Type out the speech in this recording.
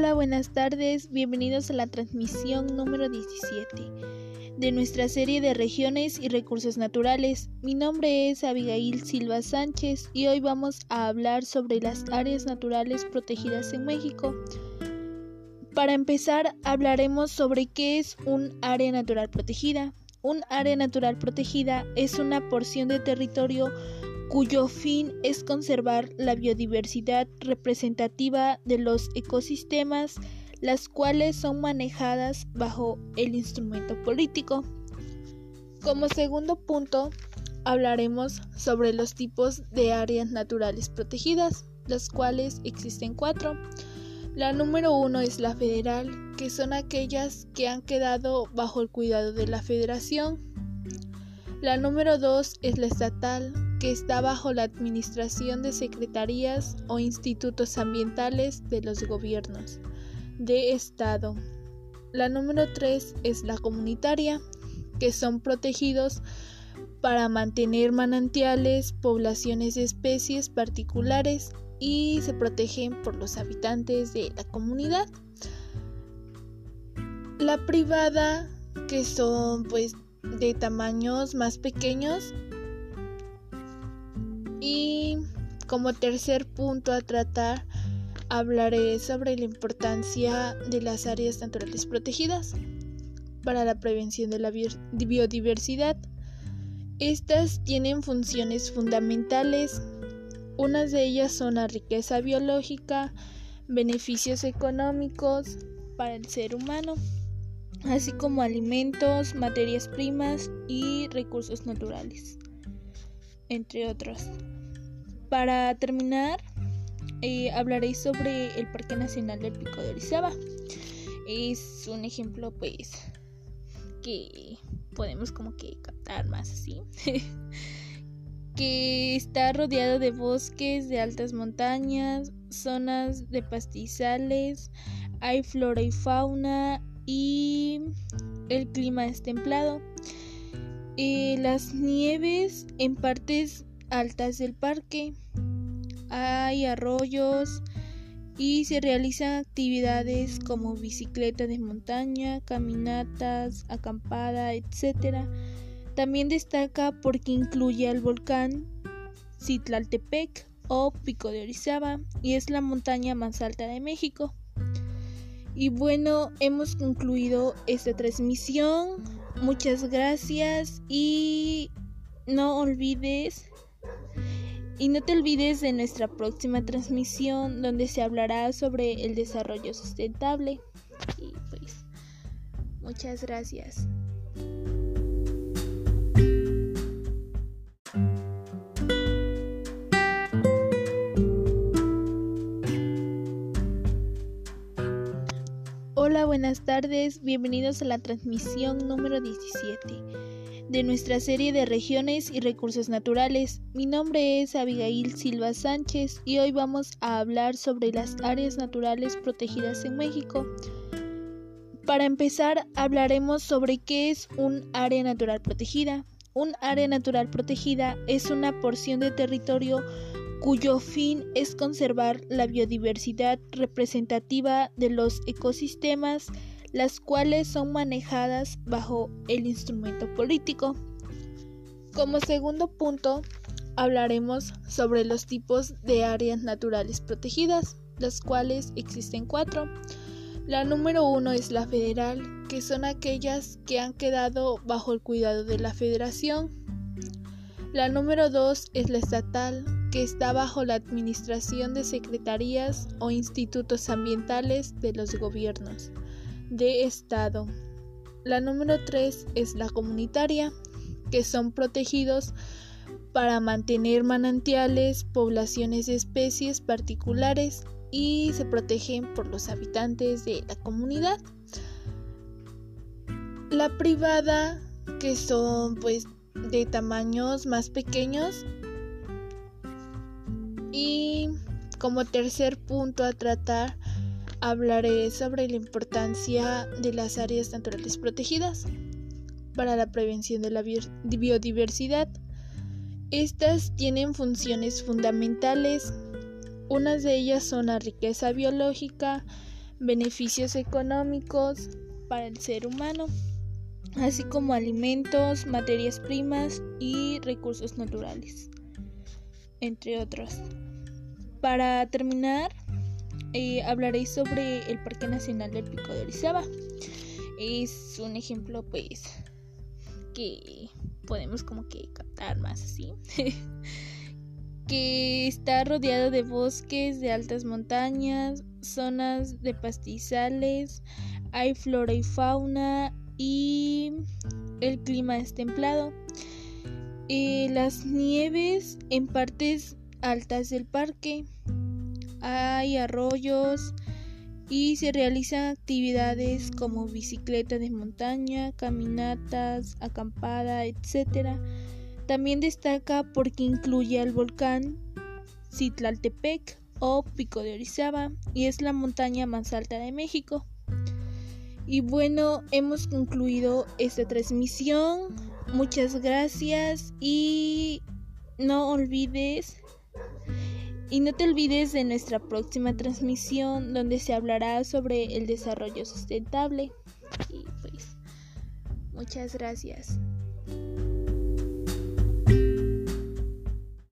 Hola, buenas tardes, bienvenidos a la transmisión número 17 de nuestra serie de regiones y recursos naturales. Mi nombre es Abigail Silva Sánchez y hoy vamos a hablar sobre las áreas naturales protegidas en México. Para empezar, hablaremos sobre qué es un área natural protegida. Un área natural protegida es una porción de territorio cuyo fin es conservar la biodiversidad representativa de los ecosistemas, las cuales son manejadas bajo el instrumento político. Como segundo punto, hablaremos sobre los tipos de áreas naturales protegidas, las cuales existen cuatro. La número uno es la federal, que son aquellas que han quedado bajo el cuidado de la federación. La número dos es la estatal, que está bajo la administración de secretarías o institutos ambientales de los gobiernos de Estado. La número 3 es la comunitaria, que son protegidos para mantener manantiales, poblaciones de especies particulares y se protegen por los habitantes de la comunidad. La privada, que son pues de tamaños más pequeños y como tercer punto a tratar, hablaré sobre la importancia de las áreas naturales protegidas para la prevención de la biodiversidad. Estas tienen funciones fundamentales. Unas de ellas son la riqueza biológica, beneficios económicos para el ser humano, así como alimentos, materias primas y recursos naturales entre otros. Para terminar, eh, hablaré sobre el Parque Nacional del Pico de Orizaba. Es un ejemplo, pues, que podemos como que captar más así. que está rodeado de bosques de altas montañas, zonas de pastizales, hay flora y fauna y el clima es templado. Las nieves en partes altas del parque. Hay arroyos y se realizan actividades como bicicleta de montaña, caminatas, acampada, etc. También destaca porque incluye al volcán Citlaltepec o Pico de Orizaba y es la montaña más alta de México. Y bueno, hemos concluido esta transmisión. Muchas gracias y no olvides y no te olvides de nuestra próxima transmisión donde se hablará sobre el desarrollo sustentable. Y pues muchas gracias. Buenas tardes, bienvenidos a la transmisión número 17 de nuestra serie de regiones y recursos naturales. Mi nombre es Abigail Silva Sánchez y hoy vamos a hablar sobre las áreas naturales protegidas en México. Para empezar, hablaremos sobre qué es un área natural protegida. Un área natural protegida es una porción de territorio cuyo fin es conservar la biodiversidad representativa de los ecosistemas, las cuales son manejadas bajo el instrumento político. Como segundo punto, hablaremos sobre los tipos de áreas naturales protegidas, las cuales existen cuatro. La número uno es la federal, que son aquellas que han quedado bajo el cuidado de la federación. La número dos es la estatal, que está bajo la administración de secretarías o institutos ambientales de los gobiernos de Estado. La número 3 es la comunitaria, que son protegidos para mantener manantiales, poblaciones de especies particulares y se protegen por los habitantes de la comunidad. La privada, que son pues de tamaños más pequeños, y como tercer punto a tratar, hablaré sobre la importancia de las áreas naturales protegidas para la prevención de la biodiversidad. Estas tienen funciones fundamentales. Unas de ellas son la riqueza biológica, beneficios económicos para el ser humano, así como alimentos, materias primas y recursos naturales, entre otros. Para terminar, eh, hablaré sobre el Parque Nacional del Pico de Orizaba. Es un ejemplo, pues, que podemos como que captar más así. que está rodeado de bosques, de altas montañas, zonas de pastizales, hay flora y fauna y el clima es templado. Eh, las nieves en partes altas del parque, hay arroyos y se realizan actividades como bicicleta de montaña, caminatas, acampada, etc. También destaca porque incluye al volcán Citlaltepec o Pico de Orizaba y es la montaña más alta de México. Y bueno, hemos concluido esta transmisión. Muchas gracias y no olvides y no te olvides de nuestra próxima transmisión donde se hablará sobre el desarrollo sustentable. Y pues muchas gracias.